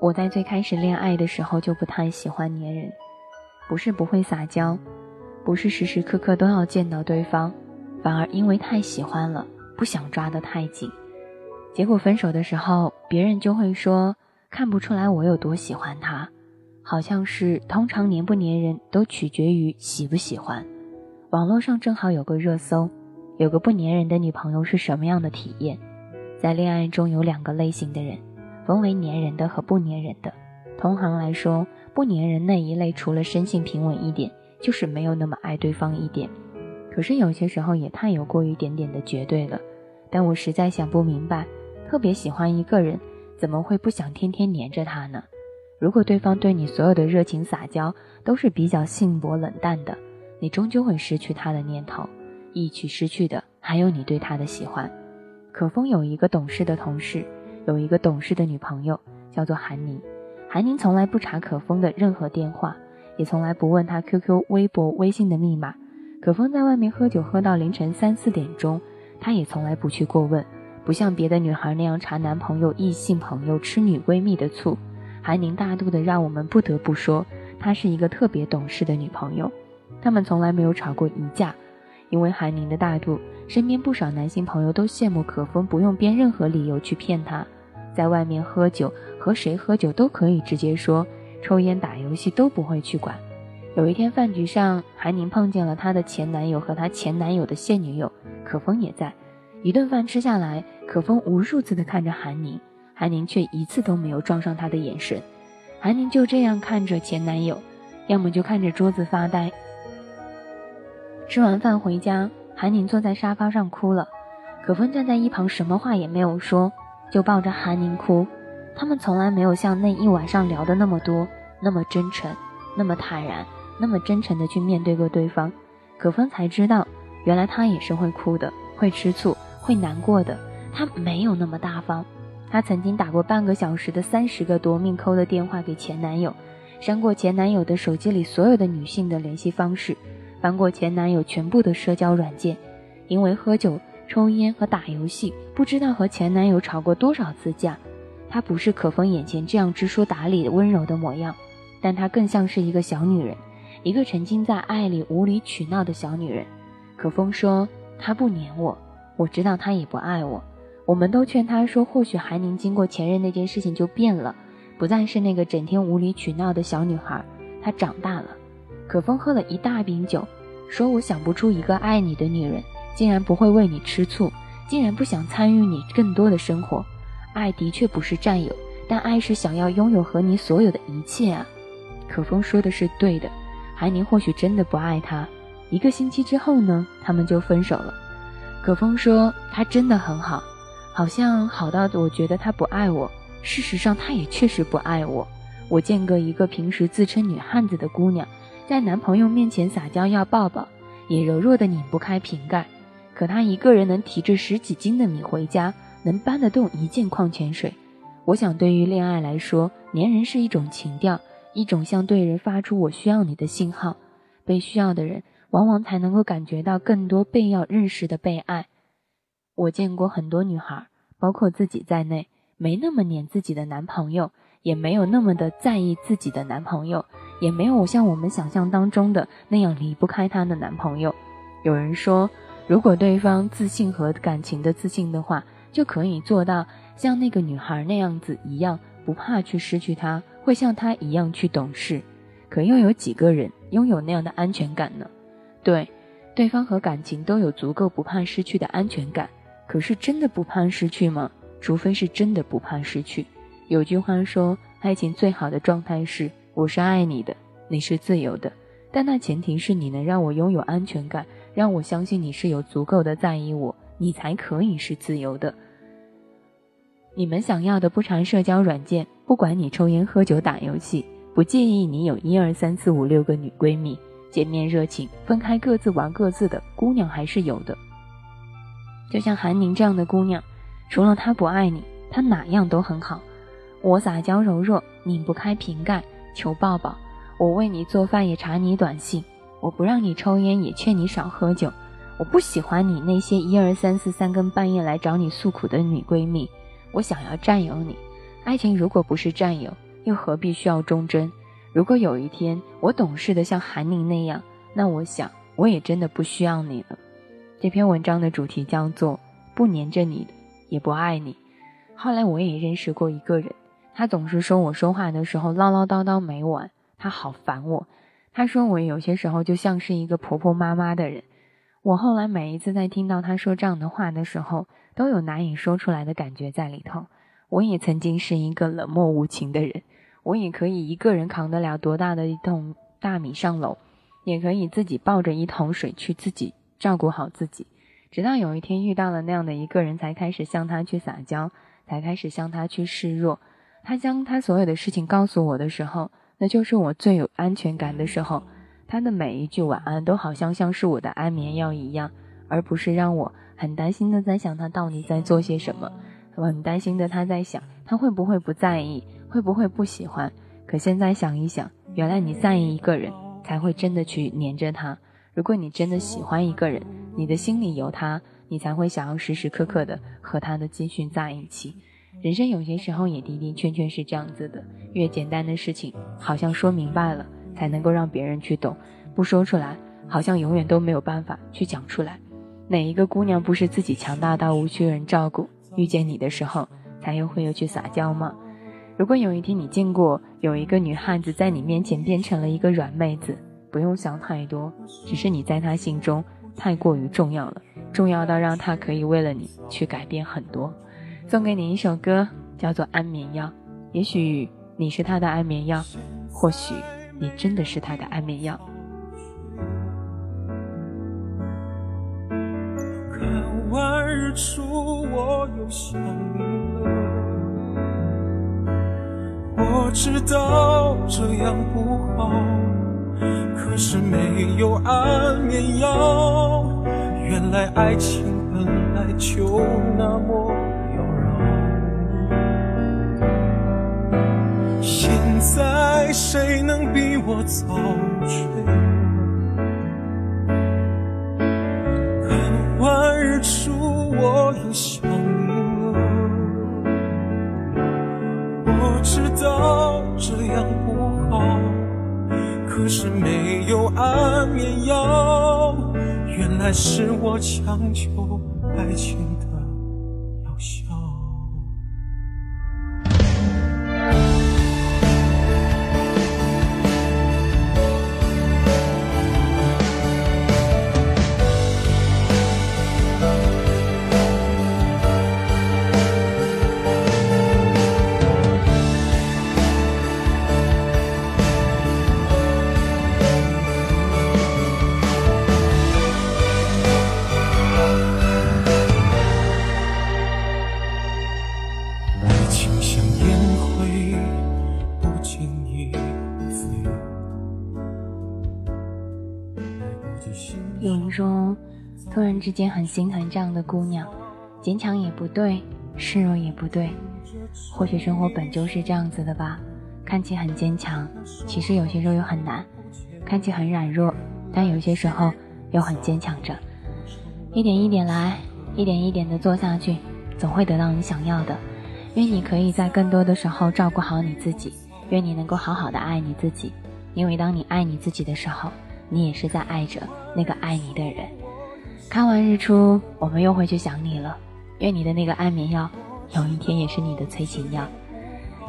我在最开始恋爱的时候就不太喜欢粘人，不是不会撒娇，不是时时刻刻都要见到对方，反而因为太喜欢了，不想抓得太紧。结果分手的时候，别人就会说看不出来我有多喜欢他，好像是通常粘不粘人都取决于喜不喜欢。网络上正好有个热搜，有个不粘人的女朋友是什么样的体验？在恋爱中有两个类型的人。分为粘人的和不粘人的。同行来说，不粘人那一类，除了生性平稳一点，就是没有那么爱对方一点。可是有些时候也太有过一点点的绝对了。但我实在想不明白，特别喜欢一个人，怎么会不想天天黏着他呢？如果对方对你所有的热情撒娇都是比较性薄冷淡的，你终究会失去他的念头，一起失去的还有你对他的喜欢。可风有一个懂事的同事。有一个懂事的女朋友，叫做韩宁。韩宁从来不查可风的任何电话，也从来不问他 QQ、微博、微信的密码。可风在外面喝酒喝到凌晨三四点钟，他也从来不去过问，不像别的女孩那样查男朋友、异性朋友、吃女闺蜜的醋。韩宁大度的让我们不得不说，她是一个特别懂事的女朋友。他们从来没有吵过一架，因为韩宁的大度，身边不少男性朋友都羡慕可风，不用编任何理由去骗她。在外面喝酒，和谁喝酒都可以直接说，抽烟打游戏都不会去管。有一天饭局上，韩宁碰见了她的前男友和她前男友的现女友，可风也在。一顿饭吃下来，可风无数次的看着韩宁，韩宁却一次都没有撞上他的眼神。韩宁就这样看着前男友，要么就看着桌子发呆。吃完饭回家，韩宁坐在沙发上哭了，可风站在一旁，什么话也没有说。就抱着韩宁哭，他们从来没有像那一晚上聊的那么多，那么真诚，那么坦然，那么真诚的去面对过对方。可风才知道，原来他也是会哭的，会吃醋，会难过的。他没有那么大方。他曾经打过半个小时的三十个夺命扣的电话给前男友，删过前男友的手机里所有的女性的联系方式，翻过前男友全部的社交软件，因为喝酒。抽烟和打游戏，不知道和前男友吵过多少次架。她不是可风眼前这样知书达理、温柔的模样，但她更像是一个小女人，一个沉浸在爱里无理取闹的小女人。可风说他不黏我，我知道他也不爱我。我们都劝他说，或许韩宁经过前任那件事情就变了，不再是那个整天无理取闹的小女孩，她长大了。可风喝了一大瓶酒，说我想不出一个爱你的女人。竟然不会为你吃醋，竟然不想参与你更多的生活。爱的确不是占有，但爱是想要拥有和你所有的一切啊。可风说的是对的，韩宁或许真的不爱他。一个星期之后呢，他们就分手了。可风说他真的很好，好像好到我觉得他不爱我。事实上，他也确实不爱我。我见过一个平时自称女汉子的姑娘，在男朋友面前撒娇要抱抱，也柔弱的拧不开瓶盖。可他一个人能提着十几斤的米回家，能搬得动一件矿泉水。我想，对于恋爱来说，粘人是一种情调，一种向对人发出“我需要你”的信号。被需要的人，往往才能够感觉到更多被要认识的被爱。我见过很多女孩，包括自己在内，没那么黏自己的男朋友，也没有那么的在意自己的男朋友，也没有像我们想象当中的那样离不开他的男朋友。有人说。如果对方自信和感情的自信的话，就可以做到像那个女孩那样子一样，不怕去失去他，会像他一样去懂事。可又有几个人拥有那样的安全感呢？对，对方和感情都有足够不怕失去的安全感。可是真的不怕失去吗？除非是真的不怕失去。有句话说，爱情最好的状态是我是爱你的，你是自由的，但那前提是你能让我拥有安全感。让我相信你是有足够的在意我，你才可以是自由的。你们想要的不缠社交软件，不管你抽烟喝酒打游戏，不介意你有一二三四五六个女闺蜜，见面热情，分开各自玩各自的，姑娘还是有的。就像韩宁这样的姑娘，除了她不爱你，她哪样都很好。我撒娇柔弱，拧不开瓶盖，求抱抱；我为你做饭，也查你短信。我不让你抽烟，也劝你少喝酒。我不喜欢你那些一二三四三更半夜来找你诉苦的女闺蜜。我想要占有你，爱情如果不是占有，又何必需要忠贞？如果有一天我懂事的像韩宁那样，那我想我也真的不需要你了。这篇文章的主题叫做“不黏着你，也不爱你”。后来我也认识过一个人，他总是说我说话的时候唠唠叨叨没完，他好烦我。他说我有些时候就像是一个婆婆妈妈的人。我后来每一次在听到他说这样的话的时候，都有难以说出来的感觉在里头。我也曾经是一个冷漠无情的人。我也可以一个人扛得了多大的一桶大米上楼，也可以自己抱着一桶水去自己照顾好自己，直到有一天遇到了那样的一个人，才开始向他去撒娇，才开始向他去示弱。他将他所有的事情告诉我的时候，那就是我最有安全感的时候。他的每一句晚安都好像像是我的安眠药一样，而不是让我很担心的在想他到底在做些什么。我很担心的他在想他会不会不在意。会不会不喜欢？可现在想一想，原来你在意一个人，才会真的去黏着他。如果你真的喜欢一个人，你的心里有他，你才会想要时时刻刻的和他的继续在一起。人生有些时候也的的确确是这样子的，越简单的事情，好像说明白了才能够让别人去懂，不说出来，好像永远都没有办法去讲出来。哪一个姑娘不是自己强大到无需人照顾，遇见你的时候才又会又去撒娇吗？如果有一天你见过有一个女汉子在你面前变成了一个软妹子，不用想太多，只是你在她心中太过于重要了，重要到让她可以为了你去改变很多。送给你一首歌，叫做《安眠药》。也许你是他的安眠药，或许你真的是他的安眠药。看完日出，我又想你了。我知道这样不好，可是没有安眠药。原来爱情本来就那么谁能比我早睡？看完日出，我又想你了。我。知道这样不好，可是没有安眠药，原来是我强求爱情之间很心疼这样的姑娘，坚强也不对，示弱也不对。或许生活本就是这样子的吧，看起很坚强，其实有些时候又很难；看起很软弱，但有些时候又很坚强着。一点一点来，一点一点的做下去，总会得到你想要的。愿你可以在更多的时候照顾好你自己，愿你能够好好的爱你自己，因为当你爱你自己的时候，你也是在爱着那个爱你的人。看完日出，我们又会去想你了。愿你的那个安眠药，有一天也是你的催情药。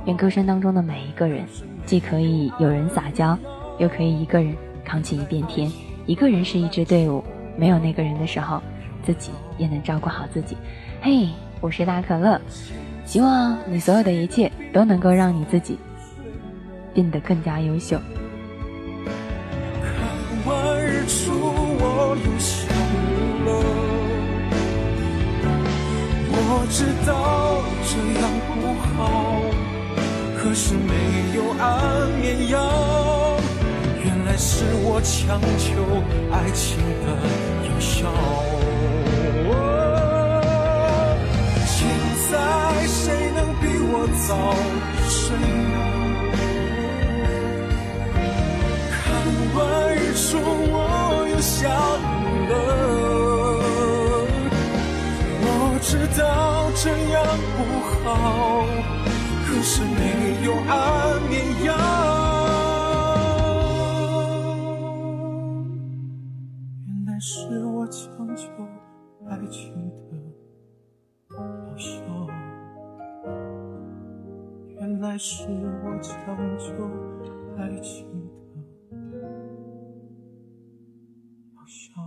愿歌声当中的每一个人，既可以有人撒娇，又可以一个人扛起一片天。一个人是一支队伍，没有那个人的时候，自己也能照顾好自己。嘿，我是大可乐，希望你所有的一切都能够让你自己变得更加优秀。看完日出，我又想。我知道这样不好，可是没有安眠药，原来是我强求爱情的有效。现在谁能比我早睡这样不好，可是没有安眠药。原来是我强求爱情的疗效，原来是我强求爱情的疗效。